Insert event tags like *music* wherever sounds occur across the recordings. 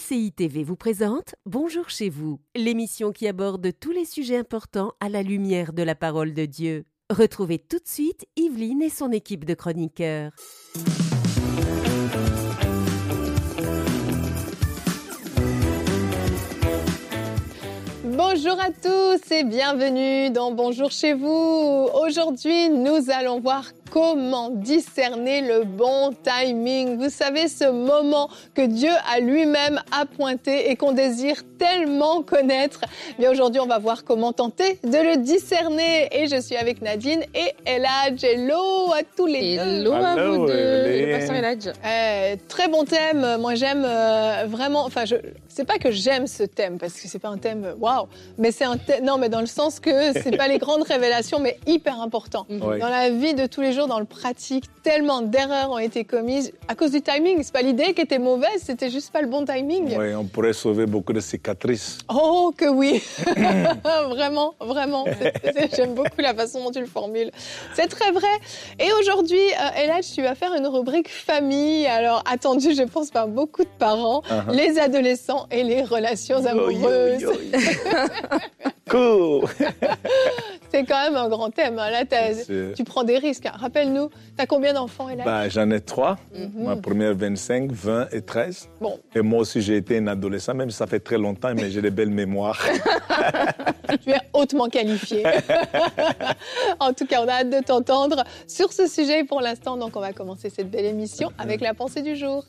MCI TV vous présente Bonjour chez vous, l'émission qui aborde tous les sujets importants à la lumière de la parole de Dieu. Retrouvez tout de suite Yveline et son équipe de chroniqueurs. Bonjour à tous et bienvenue dans Bonjour chez vous. Aujourd'hui, nous allons voir comment discerner le bon timing? Vous savez, ce moment que Dieu a lui-même appointé et qu'on désire tellement connaître. Bien aujourd'hui, on va voir comment tenter de le discerner. Et je suis avec Nadine et Eladj. Hello à tous les deux. Hello à vous deux. Euh, très bon thème. Moi, j'aime euh, vraiment. Enfin, je. C'est pas que j'aime ce thème parce que c'est pas un thème. Waouh. Mais c'est un thème. Non, mais dans le sens que c'est pas les grandes *laughs* révélations, mais hyper important dans la vie de tous les jours, dans le pratique. Tellement d'erreurs ont été commises à cause du timing. C'est pas l'idée qui était mauvaise, c'était juste pas le bon timing. Oui, on pourrait sauver beaucoup de cicatrices. Oh que oui, *laughs* *laughs* vraiment, vraiment. J'aime beaucoup la façon dont tu le formules. C'est très vrai. Et aujourd'hui, euh, Eladj, tu vas faire une rubrique famille. Alors attendue, je pense par beaucoup de parents, Uh-huh. les adolescents et les relations amoureuses. Cool. *laughs* C'est quand même un grand thème. hein. T'as- C'est- tu prends des risques. hein. Rappelle-nous, t'as combien d'enfants, Bah, J'en ai trois. Mhm. Ma première 25, 20 et 13. Bon, Et moi aussi, j'ai été un adolescent, même si ça fait très longtemps, mais j'ai des belles mémoires. *laughs* tu es hautement qualifié. *laughs* en tout cas, on a hâte de t'entendre sur ce sujet pour l'instant. Donc, on va commencer cette belle émission avec la pensée du jour.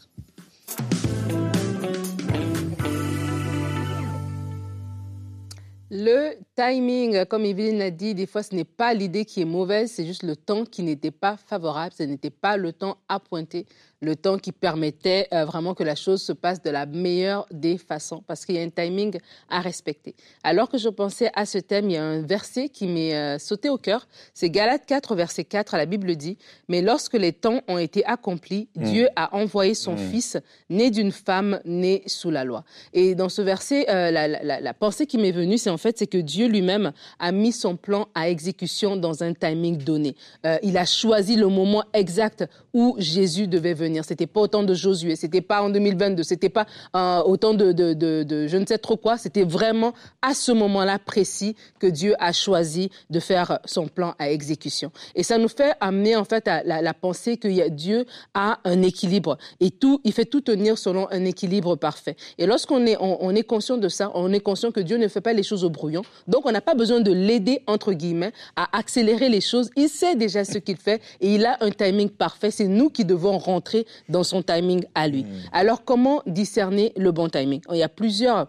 Le timing, comme Evelyne l'a dit, des fois ce n'est pas l'idée qui est mauvaise, c'est juste le temps qui n'était pas favorable, ce n'était pas le temps appointé, le temps qui permettait euh, vraiment que la chose se passe de la meilleure des façons, parce qu'il y a un timing à respecter. Alors que je pensais à ce thème, il y a un verset qui m'est euh, sauté au cœur, c'est Galates 4, verset 4, la Bible dit, mais lorsque les temps ont été accomplis, Dieu a envoyé son Fils, né d'une femme, née sous la loi. Et dans ce verset, euh, la, la- pensée qui m'est venue, c'est en fait, c'est que Dieu lui-même a mis son plan à exécution dans un timing donné. Il a choisi le moment exact où Jésus devait venir. C'était pas au temps de Josué, c'était pas en 2022, c'était pas euh, au temps de, de, de, je ne sais trop quoi. C'était vraiment à ce moment-là précis que Dieu a choisi de faire son plan à exécution. Et ça nous fait amener en fait à la, la pensée que Dieu a un équilibre et tout, il fait tout tenir selon un équilibre parfait. Et lorsqu'on est, on est conscient de ça, on est conscient que Dieu ne fait pas les choses au brouillon. Donc on n'a pas besoin de l'aider entre guillemets à accélérer les choses. Il sait déjà ce qu'il fait et il a un timing parfait. C'est nous qui devons rentrer dans son timing à lui. Alors comment discerner le bon timing? Il y a plusieurs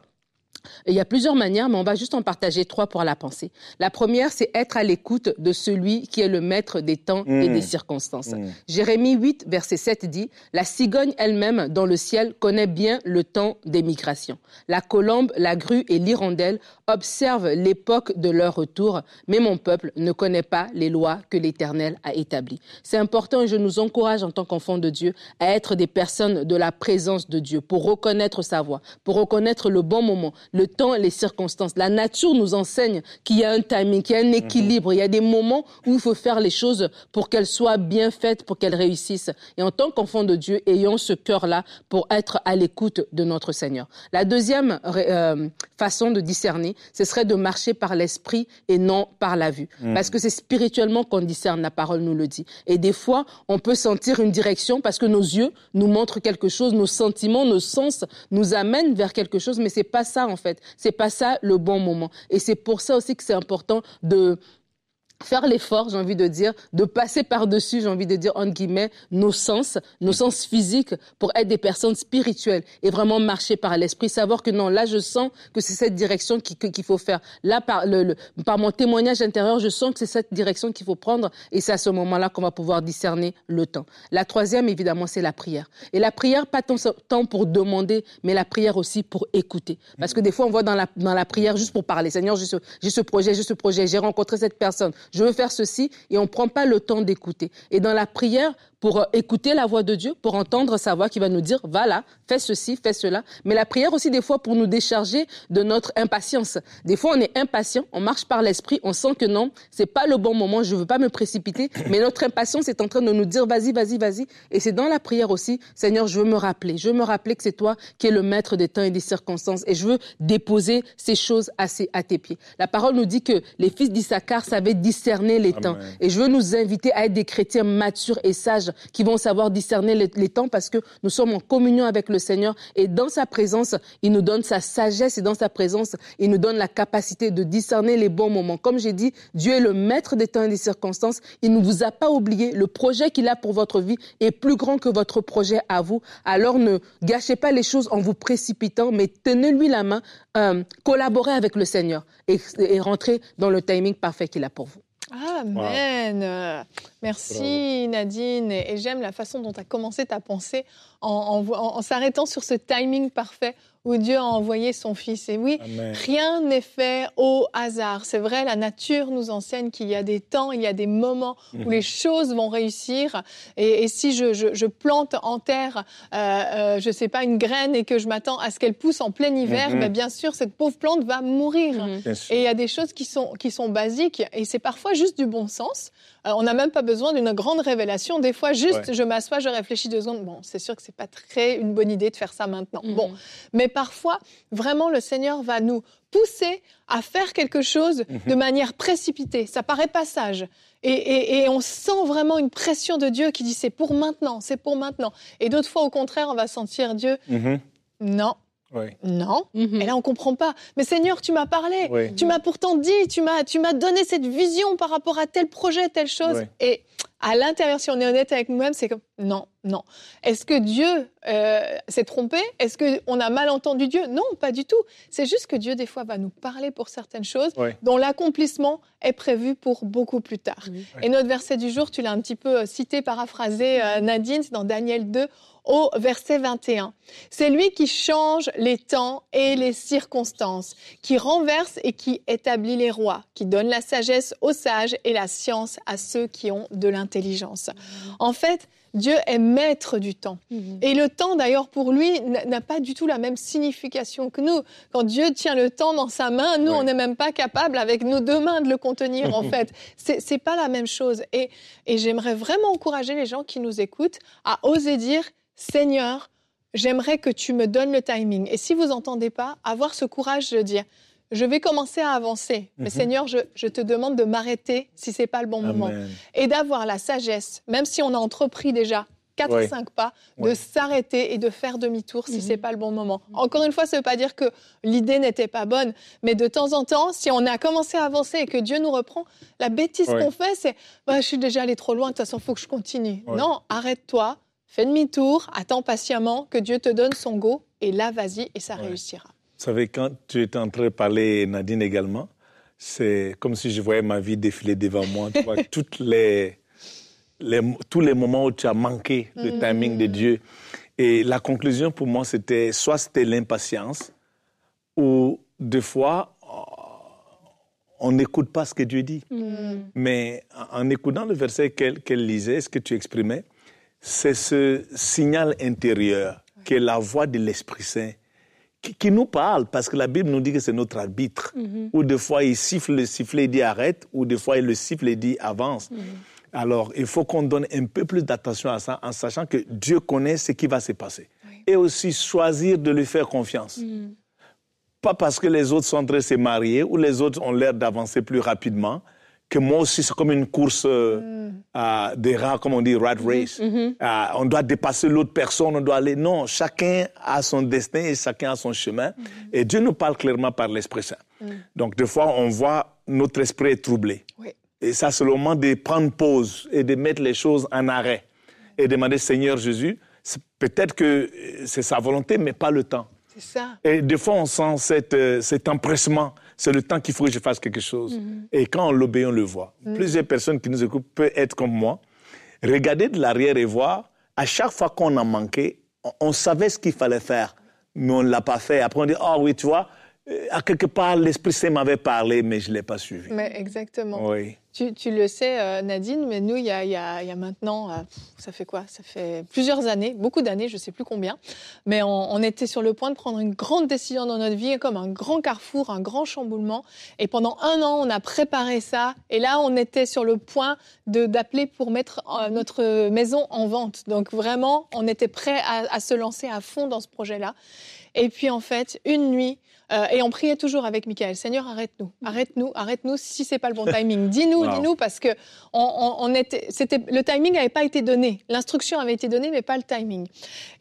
il y a plusieurs manières, mais on va juste en partager trois pour la pensée. La première, c'est être à l'écoute de celui qui est le maître des temps et des circonstances. Mm. Jérémie 8, verset 7 dit, La cigogne elle-même dans le ciel connaît bien le temps des migrations. La colombe, la grue et l'hirondelle observent l'époque de leur retour, mais mon peuple ne connaît pas les lois que l'Éternel a établies. C'est important et je nous encourage en tant qu'enfants de Dieu à être des personnes de la présence de Dieu pour reconnaître sa voix, pour reconnaître le bon moment, le temps et les circonstances. La nature nous enseigne qu'il y a un timing, qu'il y a un équilibre. Il y a des moments où il faut faire les choses pour qu'elles soient bien faites, pour qu'elles réussissent. Et en tant qu'enfants de Dieu, ayons ce cœur-là pour être à l'écoute de notre Seigneur. La deuxième euh, façon de discerner, ce serait de marcher par l'esprit et non par la vue. Parce que c'est spirituellement qu'on discerne, la parole nous le dit. Et des fois, on peut sentir une direction parce que nos yeux nous montrent quelque chose, nos sentiments, nos sens nous amènent vers quelque chose, mais c'est pas ça en fait. C'est pas ça le bon moment. Et c'est pour ça aussi que c'est important de faire l'effort, j'ai envie de dire, de passer par-dessus, j'ai envie de dire, entre guillemets, nos sens, nos sens physiques pour être des personnes spirituelles et vraiment marcher par l'esprit, savoir que non, là, je sens que c'est cette direction qu'il faut faire. Là, par, mon témoignage intérieur, je sens que c'est cette direction qu'il faut prendre et c'est à ce moment-là qu'on va pouvoir discerner le temps. La troisième, évidemment, c'est la prière. Et la prière, pas tant, pour demander, mais la prière aussi pour écouter. Parce que des fois, on voit dans la, dans la prière juste pour parler. Seigneur, j'ai ce projet, j'ai ce projet, j'ai rencontré cette personne, je veux faire ceci, et on ne prend pas le temps d'écouter. Et dans la prière, pour euh, écouter la voix de Dieu, pour entendre sa voix qui va nous dire, voilà, fais ceci, fais cela. Mais la prière aussi, des fois, pour nous décharger de notre impatience. Des fois, on est impatient, on marche par l'esprit, on sent que non, c'est pas le bon moment, je veux pas me précipiter, mais notre impatience est en train de nous dire, vas-y, vas-y, vas-y. Et c'est dans la prière aussi, Seigneur, je veux me rappeler, je veux me rappeler que c'est toi qui es le maître des temps et des circonstances, et je veux déposer ces choses à, à tes pieds. La parole nous dit que les fils d'Issachar savaient discerner les temps. Et je veux nous inviter à être des chrétiens matures et sages qui vont savoir discerner les, temps parce que nous sommes en communion avec le Seigneur et dans sa présence, il nous donne sa sagesse et dans sa présence, il nous donne la capacité de discerner les bons moments. Comme j'ai dit, Dieu est le maître des temps et des circonstances. Il ne vous a pas oublié. Le projet qu'il a pour votre vie est plus grand que votre projet à vous. Alors ne gâchez pas les choses en vous précipitant, mais tenez-lui la main, euh, collaborez avec le Seigneur et, et rentrez dans le timing parfait qu'il a pour vous. Amen. Merci Nadine. Et, j'aime la façon dont tu as commencé ta pensée en s'arrêtant sur ce timing parfait où Dieu a envoyé son Fils. Et oui, rien n'est fait au hasard. C'est vrai, la nature nous enseigne qu'il y a des temps, il y a des moments où mhm. les choses vont réussir. Et, si je, plante en terre, euh, euh, je ne sais pas, une graine et que je m'attends à ce qu'elle pousse en plein hiver, mhm. mais bien sûr, cette pauvre plante va mourir. Mhm. Et il y a des choses qui sont, qui sont basiques et c'est parfois juste du bon sens. Euh, on n'a même pas besoin d'une grande révélation. Des fois, juste, je m'assois, je réfléchis deux secondes. Bon, c'est sûr que c'est pas très une bonne idée de faire ça maintenant. Bon, mais parfois, vraiment, le Seigneur va nous pousser à faire quelque chose mhm. de manière précipitée. Ça paraît pas sage. Et, on sent vraiment une pression de Dieu qui dit c'est pour maintenant, c'est pour maintenant. Et d'autres fois, au contraire, on va sentir Dieu, mhm. non, Non. Mhm. Et là, on comprend pas. Mais Seigneur, tu m'as parlé. Tu m'as pourtant dit. Tu m'as, tu m'as donné cette vision par rapport à tel projet, telle chose. Et à l'intérieur, si on est honnête avec nous-mêmes, c'est comme non, non. Est-ce que Dieu euh, s'est trompé? Est-ce qu'on a mal entendu Dieu? Non, pas du tout. C'est juste que Dieu, des fois, va nous parler pour certaines choses dont l'accomplissement est prévu pour beaucoup plus tard. Et notre verset du jour, tu l'as un petit peu euh, cité, paraphrasé, euh, Nadine, c'est dans Daniel 2 au verset 21. C'est lui qui change les temps et les circonstances, qui renverse et qui établit les rois, qui donne la sagesse aux sages et la science à ceux qui ont de l'intelligence. En fait, Dieu est maître du temps. Mhm. Et le temps, d'ailleurs, pour lui, n'a pas du tout la même signification que nous. Quand Dieu tient le temps dans sa main, nous, on n'est même pas capable, avec nos deux mains, de le contenir, en *laughs* fait. C'est pas la même chose. Et, et j'aimerais vraiment encourager les gens qui nous écoutent à oser dire, Seigneur, j'aimerais que tu me donnes le timing. Et si vous n'entendez pas, avoir ce courage de dire, je vais commencer à avancer. Mais mhm. Seigneur, je, te demande de m'arrêter si c'est pas le bon moment. Et d'avoir la sagesse, même si on a entrepris déjà quatre ou cinq pas, de s'arrêter et de faire demi-tour si ce n'est mhm. pas le bon moment. Encore une fois, ça ne veut pas dire que l'idée n'était pas bonne, mais de temps en temps, si on a commencé à avancer et que Dieu nous reprend, la bêtise qu'on fait, c'est bah, je suis déjà allé trop loin, de toute façon, il faut que je continue. Non, arrête-toi, fais demi-tour, attends patiemment que Dieu te donne son go, et là, vas-y, et ça réussira. Vous savez, quand tu étais en train de parler, Nadine également, c'est comme si je voyais ma vie défiler devant moi. Tu vois, *laughs* toutes les, les, tous les moments où tu as manqué le mm. timing de Dieu. Et la conclusion pour moi, c'était soit c'était l'impatience, ou des fois, on n'écoute pas ce que Dieu dit. Mm. Mais en écoutant le verset qu'elle lisait, ce que tu exprimais, c'est ce signal intérieur qui est la voix de l'Esprit Saint qui, nous parle, parce que la Bible nous dit que c'est notre arbitre. Mhm. Ou des fois, il siffle le sifflet et dit arrête, ou des fois, il le siffle et dit avance. Mhm. Alors, il faut qu'on donne un peu plus d'attention à ça, en sachant que Dieu connaît ce qui va se passer. Et aussi choisir de lui faire confiance. Mhm. Pas parce que les autres sont en train de se marier ou les autres ont l'air d'avancer plus rapidement, que moi aussi, c'est comme une course euh, mm. des rats, comme on dit, rat mm-hmm. race. Mm-hmm. on doit dépasser l'autre personne, on doit aller. Non, chacun a son destin et chacun a son chemin. Mm-hmm. Et Dieu nous parle clairement par l'Esprit Saint. Mm. Donc, des fois, on voit notre esprit est troublé. Et ça, c'est le moment de prendre pause et de mettre les choses en arrêt et demander, Seigneur Jésus, peut-être que c'est sa volonté, mais pas le temps. C'est ça. Et des fois, on sent cet, euh, cet empressement c'est le temps qu'il faut que je fasse quelque chose. Mhm. Et quand on l'obéit, on le voit. Mhm. Plusieurs personnes qui nous écoutent peuvent être comme moi. Regarder de l'arrière et voir, à chaque fois qu'on a manqué, on, savait ce qu'il fallait faire, mais on ne l'a pas fait. Après, on dit, ah oh, oui, tu vois, euh, à quelque part, l'Esprit Saint m'avait parlé, mais je ne l'ai pas suivi. Mais exactement. Oui. Tu, le sais, euh, Nadine, mais nous, il y a, maintenant, euh, ça fait quoi? Ça fait plusieurs années, beaucoup d'années, je ne sais plus combien, mais on, était sur le point de prendre une grande décision dans notre vie, comme un grand carrefour, un grand chamboulement. Et pendant un an, on a préparé ça. Et là, on était sur le point d'appeler pour mettre euh, notre maison en vente. Donc vraiment, on était prêt à, se lancer à fond dans ce projet-là. Et puis en fait, une nuit, et on priait toujours avec Michael, Seigneur, arrête-nous, arrête-nous, arrête-nous si c'est pas le bon timing. Dis-nous, Wow. dis-nous, parce que on, on- on était, c'était, le timing n'avait pas été donné. L'instruction avait été donnée, mais pas le timing.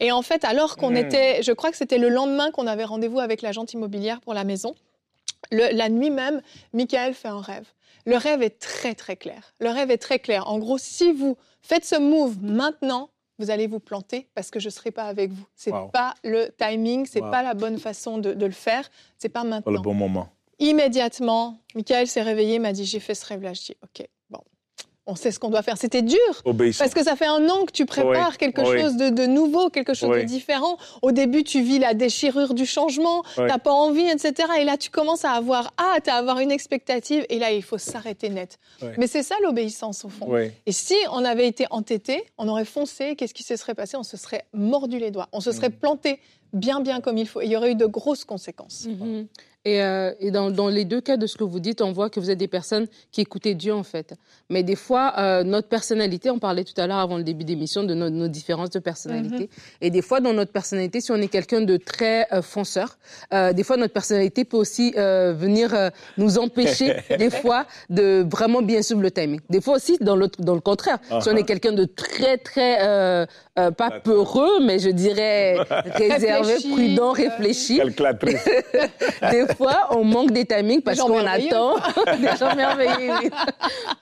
Et en fait, alors qu'on Mm. était, je crois que c'était le lendemain qu'on avait rendez-vous avec l'agente immobilière pour la maison, le- la nuit même, Michael fait un rêve. Le rêve est très très clair. Le rêve est très clair. En gros, si vous faites ce move maintenant, vous allez vous planter parce que je ne serai pas avec vous. C'est Wow. pas le timing, c'est Wow. pas la bonne façon de, de le faire. C'est pas Pas le maintenant. bon moment. Immédiatement, Michael s'est réveillé, m'a dit j'ai fait ce rêve-là. Je dis ok, bon, on sait ce qu'on doit faire. C'était dur. Obéissant. Parce que ça fait un an que tu prépares Oui, quelque oui. chose de, de nouveau, quelque chose de différent. Au début, tu vis la déchirure du changement, t'as pas envie, etc. Et là, tu commences à avoir hâte, à avoir une expectative. Et là, il faut s'arrêter net. Mais c'est ça l'obéissance, au fond. Et si on avait été entêté, on aurait foncé, qu'est-ce qui se serait passé? On se serait mordu les doigts. On se serait Mm. planté bien, bien comme il faut. Et il y aurait eu de grosses conséquences. Mhm. Et, euh, et dans, dans les deux cas de ce que vous dites, on voit que vous êtes des personnes qui écoutez Dieu en fait. Mais des fois, euh, notre personnalité, on parlait tout à l'heure avant le début d'émission de nos, nos différences de personnalité. Et des fois, dans notre personnalité, si on est quelqu'un de très euh, fonceur, euh, des fois notre personnalité peut aussi euh, venir euh, nous empêcher *laughs* des fois de vraiment bien suivre le timing. Des fois aussi, dans, le contraire, si on est quelqu'un de très très euh, euh, pas peureux, mais je dirais *laughs* réservé, Prudent, euh, réfléchi. Calculatrice. *laughs* Des fois, on manque des timings parce qu'on attend *laughs* des gens merveilleux. oui.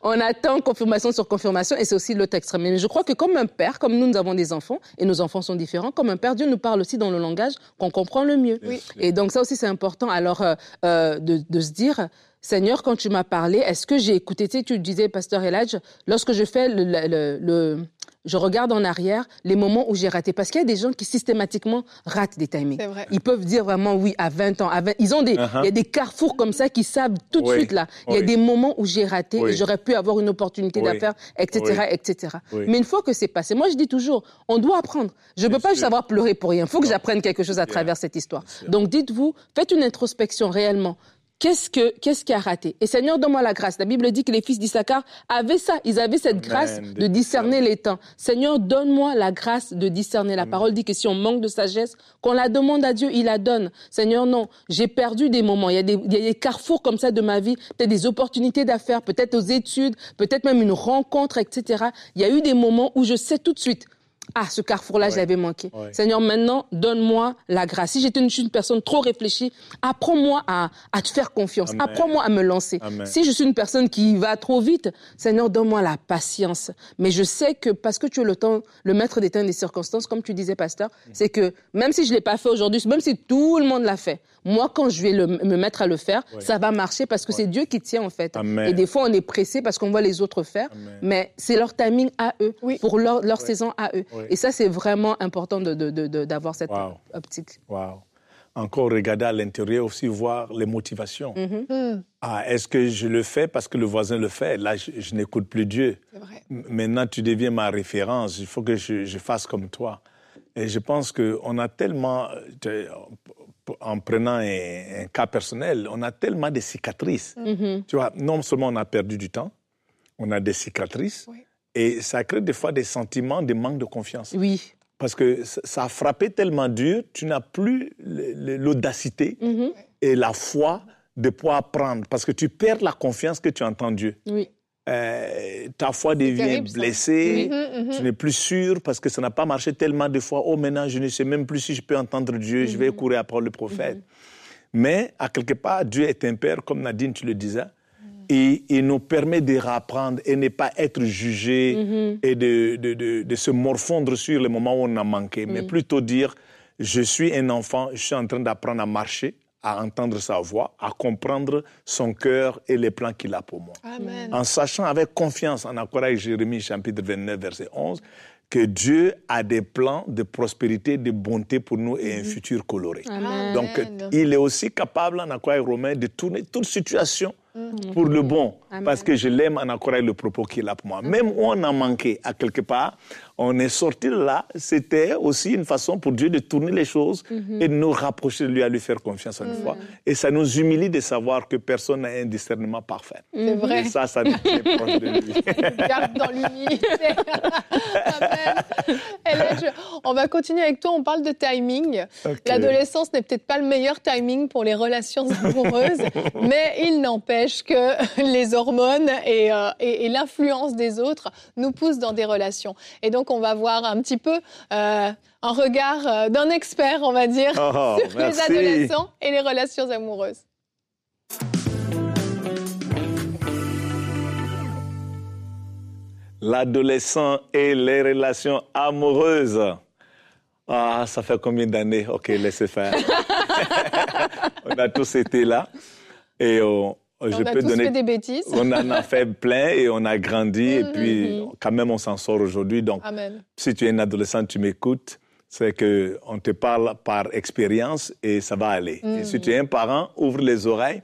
On attend confirmation sur confirmation et c'est aussi l'autre extrême. Mais je crois que comme un père, comme nous, nous avons des enfants et nos enfants sont différents, comme un père, Dieu nous parle aussi dans le langage qu'on comprend le mieux. Oui. Et donc ça aussi, c'est important. Alors, euh, euh, de, de se dire, Seigneur, quand tu m'as parlé, est-ce que j'ai écouté? Tu sais, tu disais, Pasteur Eladj, lorsque je fais le, le- le- le- je regarde en arrière les moments où j'ai raté. Parce qu'il y a des gens qui systématiquement ratent des timings. C'est vrai. Ils peuvent dire vraiment oui à 20 ans. À 20, ils ont des, Uh-huh. il y a des carrefours comme ça qui savent tout de suite là. Il y a oui. des moments où j'ai raté Oui. et j'aurais pu avoir une opportunité Oui. d'affaires, etc., Oui. etc. Oui. Mais une fois que c'est passé, moi je dis toujours, on doit apprendre. Je ne peux pas juste avoir pleuré pour rien. Il faut que Non. j'apprenne quelque chose à travers cette histoire. Donc dites-vous, faites une introspection réellement. Qu'est-ce que qu'est-ce qui a raté? Et Seigneur, donne-moi la grâce. La Bible dit que les fils d'Issachar avaient ça. Ils avaient cette Amen. grâce De discerner les temps. Seigneur, donne-moi la grâce de discerner. La Amen. parole dit que si on manque de sagesse, qu'on la demande à Dieu, il la donne. Seigneur, non, j'ai perdu des moments. Il y a des, il y a des carrefours comme ça de ma vie, peut-être des opportunités d'affaires, peut-être aux études, peut-être même une rencontre, etc. Il y a eu des moments où je sais tout de suite. Ah, ce carrefour-là, Ouais. j'avais manqué. Ouais. Seigneur, maintenant, donne-moi la grâce. Si j'étais une, une personne trop réfléchie, apprends-moi à, à te faire confiance. Apprends-moi à me lancer. Amen. Si je suis une personne qui va trop vite, Seigneur, donne-moi la patience. Mais je sais que parce que tu es le temps, le maître des temps et des circonstances, comme tu disais, pasteur, c'est que même si je l'ai pas fait aujourd'hui, même si tout le monde l'a fait, moi, quand je vais le- me mettre à le faire, Ouais. ça va marcher parce que c'est Dieu qui tient, en fait. Amen. Et des fois, on est pressé parce qu'on voit les autres faire, Amen. mais c'est leur timing à eux, Oui. pour leur, leur Ouais. saison à eux. Ouais. Et ça, c'est vraiment important de- de- de- de- d'avoir cette Wow. optique. Wow. Encore regarder à l'intérieur aussi, voir les motivations. Mhm. Hmm, Ah, est-ce que je le fais parce que le voisin le fait? Là, je, je n'écoute plus Dieu. c'est vrai. Maintenant, tu deviens ma référence. Il faut que je, je fasse comme toi. Et je pense qu'on a tellement, te- en prenant un, un cas personnel, on a tellement de cicatrices. Mhm. Tu vois, non seulement on a perdu du temps, on a des cicatrices. Oui. Et ça crée des fois des sentiments de manque de confiance. Oui. Parce que ça a frappé tellement dur, tu n'as plus l'audacité Mhm. et la foi de pouvoir prendre. Parce que tu perds la confiance que tu as en Dieu. Oui. Euh, ta foi devient terrible, blessée, Mhm, mhm. tu n'es plus sûr parce que ça n'a pas marché tellement de fois. Oh, maintenant, je ne sais même plus si je peux entendre Dieu, je vais courir après le prophète. Mais à quelque part, Dieu est un père, comme Nadine, tu le disais, et il nous permet de rapprendre et ne pas être jugé et de, de, de, de se morfondre sur les moments où on a manqué, mais plutôt dire, je suis un enfant, je suis en train d'apprendre à marcher, à entendre sa voix, à comprendre son cœur et les plans qu'il a pour moi Amen. en sachant avec confiance, en accord avec Jérémie chapitre 29, verset 11, que Dieu a des plans de prospérité, de bonté pour nous et un futur coloré. Amen. Donc, il est aussi capable, en accord avec Romain, de tourner toute situation pour le bon. Amen. Parce que je l'aime en accord avec le propos qu'il a pour moi. Même où on a manqué à quelque part, on est sorti de là. C'était aussi une façon pour Dieu de tourner les choses et de nous rapprocher de lui, à lui faire confiance une fois. Et ça nous humilie de savoir que personne n'a un discernement parfait. C'est vrai. Et ça, ça nous est proche de lui. *laughs* Garde dans l'humilité. Amen. Je- on va continuer avec toi. On parle de timing. L'adolescence n'est peut-être pas le meilleur timing pour les relations *laughs* amoureuses, mais il n'empêche que les hormones et, euh, et- et l'influence des autres nous poussent dans des relations. Et donc, on va voir un petit peu euh, un regard euh, d'un expert, on va dire, Oh, sur les adolescents et les relations amoureuses. L'adolescent et les relations amoureuses. Ah, ça fait combien d'années? Ok, laissez faire. *laughs* *laughs* on a tous été là. Et on, je on a peux tous donner. fait des bêtises. On en a fait plein et on a grandi. Et puis, quand même, on s'en sort aujourd'hui. Donc, Amen. si tu es un adolescent, tu m'écoutes, c'est que on te parle par expérience et ça va aller. Et si tu es un parent, ouvre les oreilles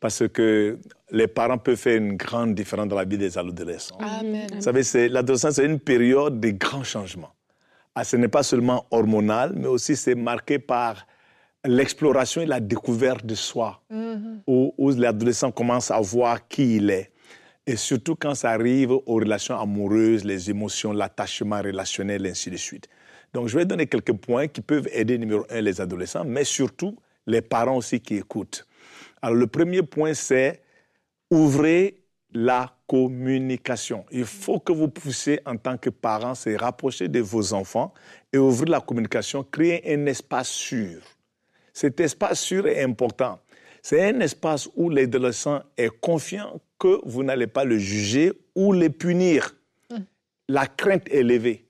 parce que les parents peuvent faire une grande différence dans la vie des adolescents. Amen. Vous savez, c'est- l'adolescence, c'est une période de grands changements. Ah, ce n'est pas seulement hormonal, mais aussi c'est marqué par l'exploration et la découverte de soi, où, où l'adolescent commence à voir qui il est. Et surtout quand ça arrive aux relations amoureuses, les émotions, l'attachement relationnel, ainsi de suite. Donc, je vais donner quelques points qui peuvent aider, numéro un, les adolescents, mais surtout les parents aussi qui écoutent. Alors, le premier point, c'est ouvrez la communication. Il faut que vous puissiez, en tant que parents, se rapprocher de vos enfants et ouvrir la communication, créer un espace sûr. Cet espace sûr est important. C'est un espace où l'adolescent est confiant que vous n'allez pas le juger ou le punir. La crainte est élevée.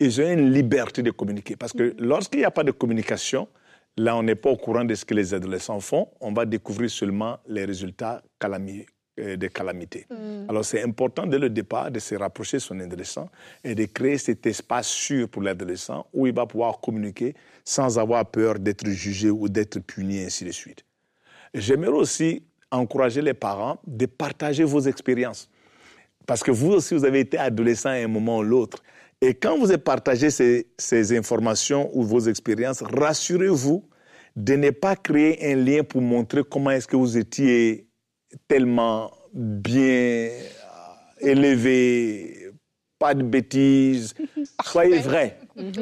Ils ont une liberté de communiquer. Parce que lorsqu'il n'y a pas de communication, là, on n'est pas au courant de ce que les adolescents font. On va découvrir seulement les résultats calami- euh, des calamités. Alors, c'est important dès le départ de se rapprocher de son adolescent et de créer cet espace sûr pour l'adolescent où il va pouvoir communiquer sans avoir peur d'être jugé ou d'être puni, ainsi de suite. J'aimerais aussi encourager les parents de partager vos expériences. Parce que vous aussi, vous avez été adolescent à un moment ou l'autre. Et quand vous avez partagé ces, ces informations ou vos expériences, rassurez-vous de ne pas créer un lien pour montrer comment est-ce que vous étiez tellement bien euh, élevé, pas de bêtises. *laughs* Soyez vrai.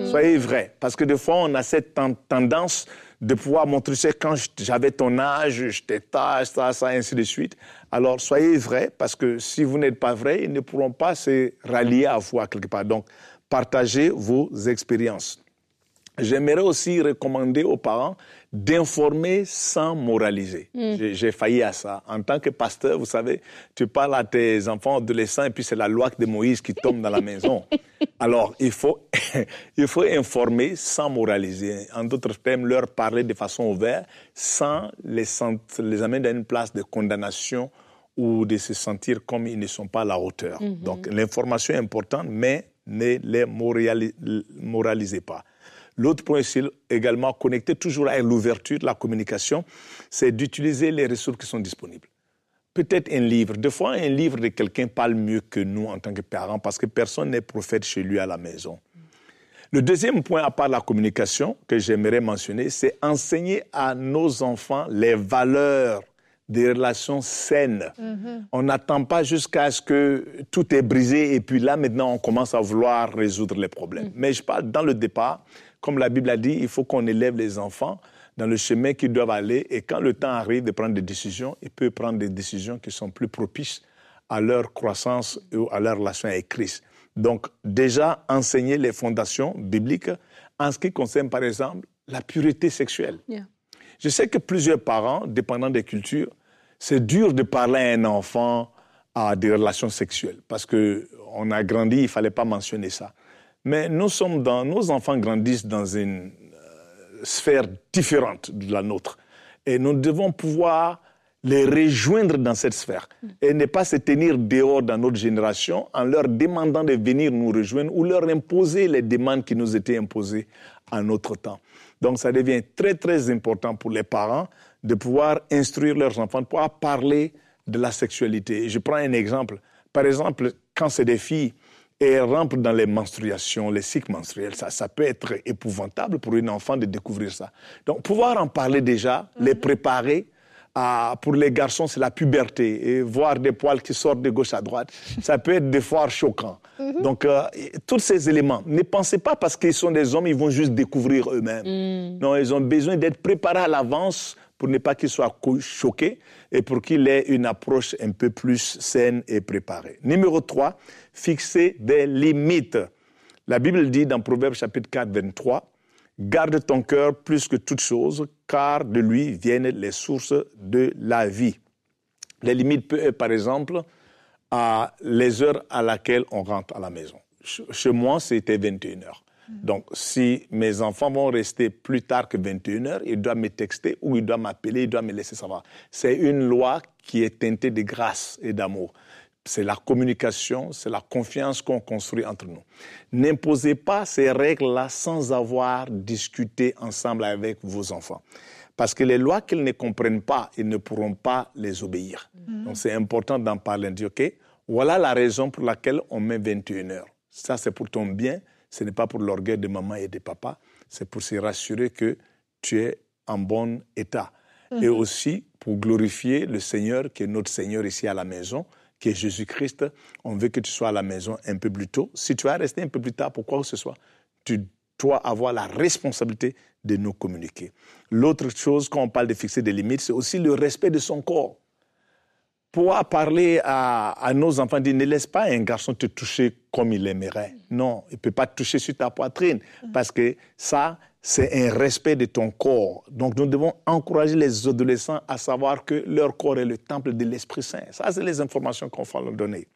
Soyez vrai. Parce que des fois, on a cette ten- tendance de pouvoir montrer, sais, quand j'avais ton âge, j'étais ça, ça, ça, ainsi de suite. Alors, soyez vrai, parce que si vous n'êtes pas vrai, ils ne pourront pas se rallier à vous à quelque part. Donc, partagez vos expériences. J'aimerais aussi recommander aux parents d'informer sans moraliser. J'ai- J'ai failli à ça. En tant que pasteur, vous savez, tu parles à tes enfants adolescents et puis c'est la loi de Moïse qui tombe dans la maison. *laughs* Alors, il faut, *laughs* il faut informer sans moraliser. En d'autres termes, leur parler de façon ouverte sans les, amener dans une place de condamnation ou de se sentir comme ils ne sont pas à la hauteur. Donc, l'information est importante, mais ne les morali- moralisez pas. L'autre point, c'est également connecté toujours à l'ouverture la communication, c'est d'utiliser les ressources qui sont disponibles. Peut-être un livre. Des fois, un livre de quelqu'un parle mieux que nous en tant que parents parce que personne n'est prophète chez lui à la maison. Le deuxième point, à part la communication, que j'aimerais mentionner, c'est enseigner à nos enfants les valeurs des relations saines. On n'attend pas jusqu'à ce que tout est brisé et puis là, maintenant, on commence à vouloir résoudre les problèmes. Mais je parle dans le départ, comme la Bible a dit, il faut qu'on élève les enfants dans le chemin qu'ils doivent aller et quand le temps arrive de prendre des décisions, ils peuvent prendre des décisions qui sont plus propices à leur croissance et à leur relation avec Christ. Donc, déjà, enseigner les fondations bibliques en ce qui concerne, par exemple, la pureté sexuelle. Yeah. Je sais que plusieurs parents, dépendant des cultures, c'est dur de parler à un enfant à des relations sexuelles parce que on a grandi, il fallait pas mentionner ça. Mais nous sommes dans, nos enfants grandissent dans une euh, sphère différente de la nôtre et nous devons pouvoir les rejoindre dans cette sphère et ne pas se tenir dehors dans notre génération en leur demandant de venir nous rejoindre ou leur imposer les demandes qui nous étaient imposées à notre temps. Donc ça devient très très important pour les parents de pouvoir instruire leurs enfants, de pouvoir parler de la sexualité. Je prends un exemple. Par exemple, quand c'est des filles et rentrent dans les menstruations, les cycles menstruels, ça, ça peut être épouvantable pour une enfant de découvrir ça. Donc pouvoir en parler déjà, les préparer, à, pour les garçons, c'est la puberté. Et voir des poils qui sortent de gauche à droite, ça peut être des fois choquant. Donc, euh, tous ces éléments, ne pensez pas parce qu'ils sont des hommes, ils vont juste découvrir eux-mêmes. Non, ils ont besoin d'être préparés à l'avance pour ne pas qu'ils soient co- choqués et pour qu'il ait une approche un peu plus saine et préparée. Numéro 3, fixer des limites. La Bible dit dans Proverbe chapitre 4, 23, Garde ton cœur plus que toute chose, car de lui viennent les sources de la vie. Les limites peuvent être, par exemple, à les heures à laquelle on rentre à la maison. Ch- Chez moi, c'était 21 heures. Donc, si mes enfants vont rester plus tard que 21 heures, ils doivent me texter ou ils doivent m'appeler, ils doivent me laisser savoir. C'est une loi qui est teintée de grâce et d'amour. C'est la communication, c'est la confiance qu'on construit entre nous. N'imposez pas ces règles-là sans avoir discuté ensemble avec vos enfants. Parce que les lois qu'ils ne comprennent pas, ils ne pourront pas les obéir. Donc c'est important d'en parler, de dire, OK, voilà la raison pour laquelle on met 21 heures. Ça, c'est pour ton bien, ce n'est pas pour l'orgueil de maman et de papa, c'est pour se rassurer que tu es en bon état. Et aussi pour glorifier le Seigneur, qui est notre Seigneur ici à la maison, qui est Jésus-Christ. On veut que tu sois à la maison un peu plus tôt. Si tu as resté un peu plus tard, pour quoi que ce soit, tu dois avoir la responsabilité de nous communiquer. L'autre chose, quand on parle de fixer des limites, c'est aussi le respect de son corps. Pouvoir parler à, à nos enfants, dire ne laisse pas un garçon te toucher comme il aimerait. Non, il ne peut pas te toucher sur ta poitrine parce que ça, c'est un respect de ton corps. Donc nous devons encourager les adolescents à savoir que leur corps est le temple de l'Esprit Saint. Ça, c'est les informations qu'on va leur donner.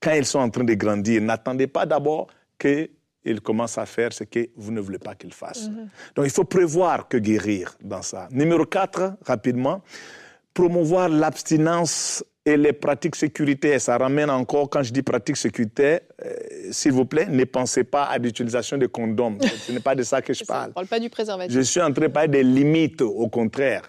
Quand ils sont en train de grandir, n'attendez pas d'abord qu'ils commencent à faire ce que vous ne voulez pas qu'ils fassent. Donc il faut prévoir que guérir dans ça. Numéro 4, rapidement, promouvoir l'abstinence et les pratiques sécuritaires. Ça ramène encore, quand je dis pratiques sécuritaires, euh, s'il vous plaît, ne pensez pas à l'utilisation de condoms. *laughs* Ce n'est pas de ça que je On parle. ne parle pas du préservatif. Je suis en train de parler des limites, au contraire.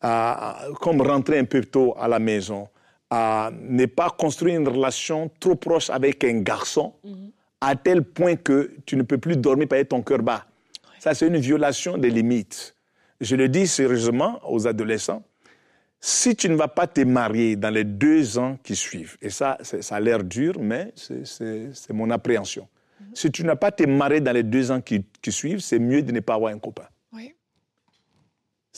À- comme rentrer un peu tôt à la maison, à ne pas construire une relation trop proche avec un garçon, à tel point que tu ne peux plus dormir avec ton cœur bas. Ça, c'est une violation des limites. Je le dis sérieusement aux adolescents. Si tu ne vas pas te marier dans les deux ans qui suivent, et ça, ça a l'air dur, mais c'est- mon appréhension. Si tu n'as pas te marié dans les deux ans qui, qui suivent, c'est mieux de ne pas avoir un copain. Oui.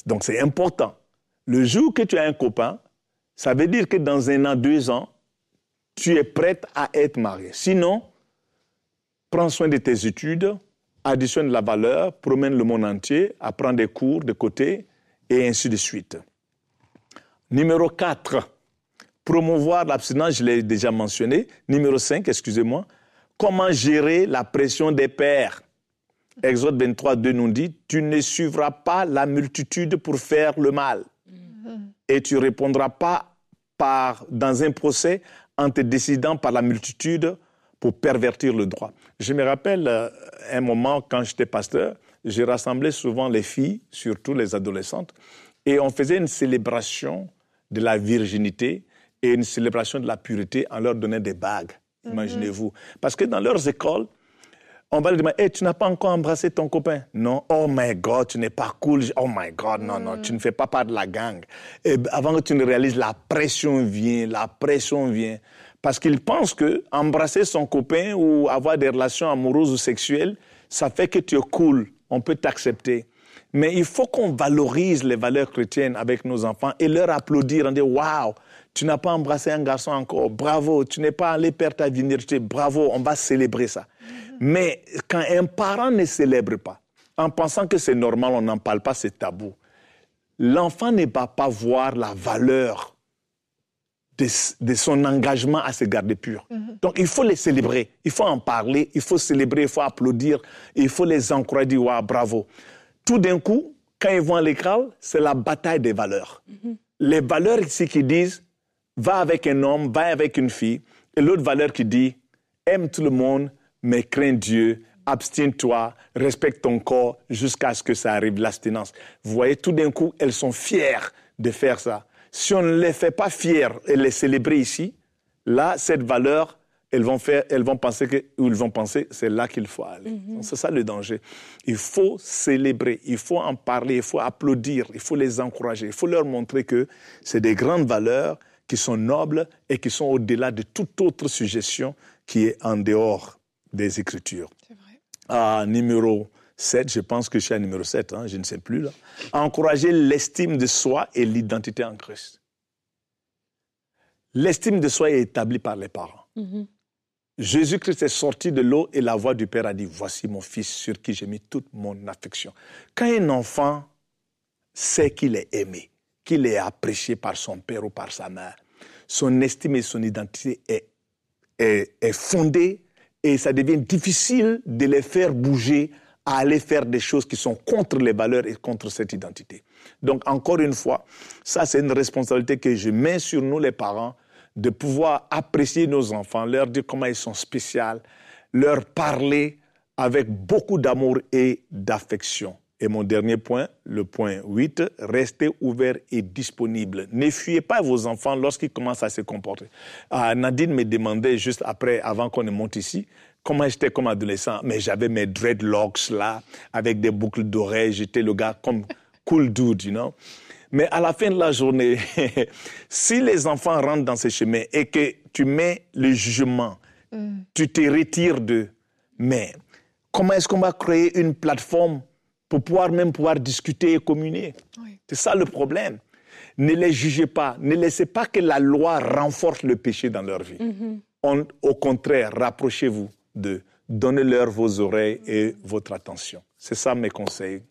Donc c'est important. Le jour que tu as un copain, ça veut dire que dans un an, deux ans, tu es prête à être mariée. Sinon, prends soin de tes études, additionne la valeur, promène le monde entier, apprends des cours de côté, et ainsi de suite. Numéro 4, promouvoir l'abstinence, je l'ai déjà mentionné. Numéro 5, excusez-moi, comment gérer la pression des pères. Exode 23, 2 nous dit, tu ne suivras pas la multitude pour faire le mal. Et tu répondras pas par, dans un procès en te décidant par la multitude pour pervertir le droit. Je me rappelle euh, un moment quand j'étais pasteur, j'ai rassemblé souvent les filles, surtout les adolescentes, et on faisait une célébration de la virginité et une célébration de la pureté en leur donnant des bagues. Imaginez-vous. Parce que dans leurs écoles, on va leur demander, hey, tu n'as pas encore embrassé ton copain? Non. Oh my God, tu n'es pas cool. Oh my God, non, non, tu ne fais pas part de la gang. Et avant que tu ne réalises, la pression vient, la pression vient. Parce qu'ils pensent que embrasser son copain ou avoir des relations amoureuses ou sexuelles, ça fait que tu es cool. On peut t'accepter. Mais il faut qu'on valorise les valeurs chrétiennes avec nos enfants et leur applaudir en disant Waouh, tu n'as pas embrassé un garçon encore, bravo, tu n'es pas allé perdre ta virginité, bravo, on va célébrer ça. Mais quand un parent ne célèbre pas, en pensant que c'est normal, on n'en parle pas, c'est tabou, l'enfant ne va pas voir la valeur de, de son engagement à se garder pur. Donc il faut les célébrer, il faut en parler, il faut célébrer, il faut applaudir, il faut les encourager, dire, Waouh, bravo. Tout d'un coup, quand ils vont à l'école, c'est la bataille des valeurs. les valeurs ici qui disent va avec un homme, va avec une fille, et l'autre valeur qui dit aime tout le monde, mais crains Dieu, abstiens-toi, respecte ton corps jusqu'à ce que ça arrive, l'abstinence. Vous voyez, tout d'un coup, elles sont fières de faire ça. Si on ne les fait pas fières et les célébrer ici, là, cette valeur, elles vont faire, elles vont penser que, ou ils vont penser, c'est là qu'il faut aller. Mhm. C'est ça le danger. Il faut célébrer, il faut en parler, il faut applaudir, il faut les encourager, il faut leur montrer que c'est des grandes valeurs qui sont nobles et qui sont au-delà de toute autre suggestion qui est en dehors des Écritures. C'est vrai. Numéro 7, je pense que je suis à numéro 7, hein, je ne sais plus là. Encourager l'estime de soi et l'identité en Christ. L'estime de soi est établie par les parents. Jésus-Christ est sorti de l'eau et la voix du Père a dit, voici mon fils sur qui j'ai mis toute mon affection. Quand un enfant sait qu'il est aimé, qu'il est apprécié par son père ou par sa mère, son estime et son identité est, est, fondée et ça devient difficile de les faire bouger à aller faire des choses qui sont contre les valeurs et contre cette identité. Donc, encore une fois, ça, c'est une responsabilité que je mets sur nous, les parents, de pouvoir apprécier nos enfants, leur dire comment ils sont spéciaux, leur parler avec beaucoup d'amour et d'affection. Et mon dernier point, le point 8, restez ouvert et disponible. Ne fuyez pas vos enfants lorsqu'ils commencent à se comporter. Ah, Nadine me demandait juste après, avant qu'on ne monte ici, comment j'étais comme adolescent. Mais j'avais mes dreadlocks là, avec des boucles d'oreilles. J'étais le gars comme cool dude, you know. Mais à la fin de la journée, *laughs* si les enfants rentrent dans ce chemin et que tu mets le jugement, tu te retires d'eux, mais comment est-ce qu'on va créer une plateforme pour pouvoir même pouvoir discuter et communier? Oui. C'est ça le problème. Ne les jugez pas, ne laissez pas que la loi renforce le péché dans leur vie. On- au contraire, rapprochez-vous d'eux, donnez-leur vos oreilles et votre attention. C'est ça mes conseils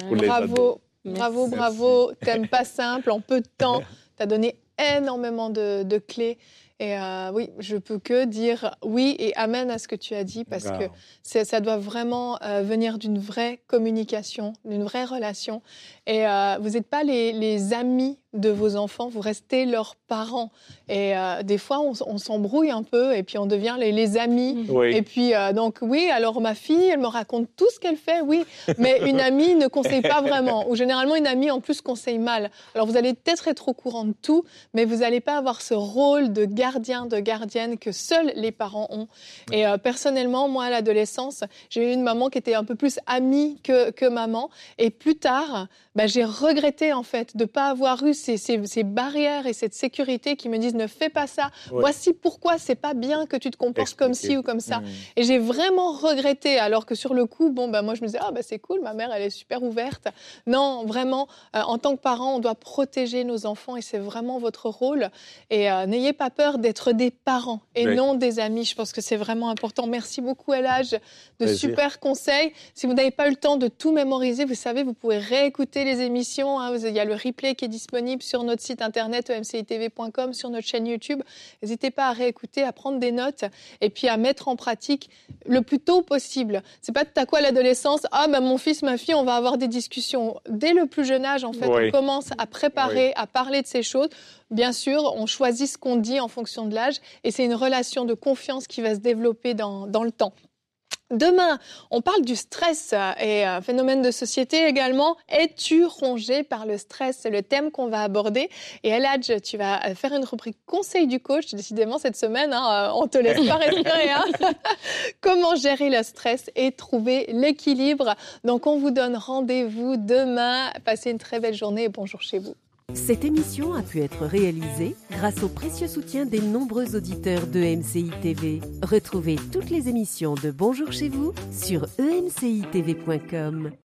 pour les ados. Bravo, bravo, Merci. bravo. Thème pas simple, en peu de temps. *laughs* Tu as donné énormément de, de clés. Et euh, oui, je peux que dire oui et amen à ce que tu as dit parce que Wow. ça doit vraiment euh, venir d'une vraie communication, d'une vraie relation. Et euh, vous n'êtes pas les, les amis de vos enfants, vous restez leurs parents. Et euh, des fois, on, s'embrouille un peu et puis on devient les, les amis. Oui. Et puis, euh, donc, oui, alors ma fille, elle me raconte tout ce qu'elle fait, oui, mais une *laughs* amie ne conseille pas vraiment. Ou généralement, une amie, en plus, conseille mal. Alors, vous allez peut-être être au courant de tout, mais vous n'allez pas avoir ce rôle de gardien, de gardienne que seuls les parents ont. Et euh, personnellement, moi, à l'adolescence, j'ai eu une maman qui était un peu plus amie que, que maman. Et plus tard, bah, j'ai regretté, en fait, de ne pas avoir eu ces, ces- ces barrières et cette sécurité qui me disent ne fais pas ça. Ouais. Voici pourquoi c'est pas bien que tu te comportes comme ci ou comme ça. Mm. Et j'ai vraiment regretté, alors que sur le coup, bon, bah, moi je me disais, ah, bah, c'est cool, ma mère, elle est super ouverte. Non, vraiment, euh, en tant que parent, on doit protéger nos enfants et c'est vraiment votre rôle. Et euh, n'ayez pas peur d'être des parents et Oui. non des amis. Je pense que c'est vraiment important. Merci beaucoup, Elage, de Plaisir. super conseils. Si vous n'avez pas eu le temps de tout mémoriser, vous savez, vous pouvez réécouter les émissions. hein. Il y a le replay qui est disponible sur notre site internet emcitv.com, sur notre chaîne YouTube. N'hésitez pas à réécouter, à prendre des notes et puis à mettre en pratique le plus tôt possible. C'est pas tout à à l'adolescence, ah bah mon fils, ma fille, on va avoir des discussions. Dès le plus jeune âge, en fait, Oui. on commence à préparer, à parler de ces choses. Bien sûr, on choisit ce qu'on dit en fonction de l'âge et c'est une relation de confiance qui va se développer dans, dans le temps. Demain, on parle du stress euh, et euh, phénomène de société également. Es-tu rongé par le stress? C'est le thème qu'on va aborder. Et Eladj, tu vas euh, faire une rubrique conseil du coach. Décidément, cette semaine, hein, on te laisse pas *laughs* respirer. hein. *laughs* Comment gérer le stress et trouver l'équilibre? Donc, on vous donne rendez-vous demain. Passez une très belle journée et bonjour chez vous. Cette émission a pu être réalisée grâce au précieux soutien des nombreux auditeurs de. Retrouvez toutes les émissions de Bonjour chez vous sur emcitv.com.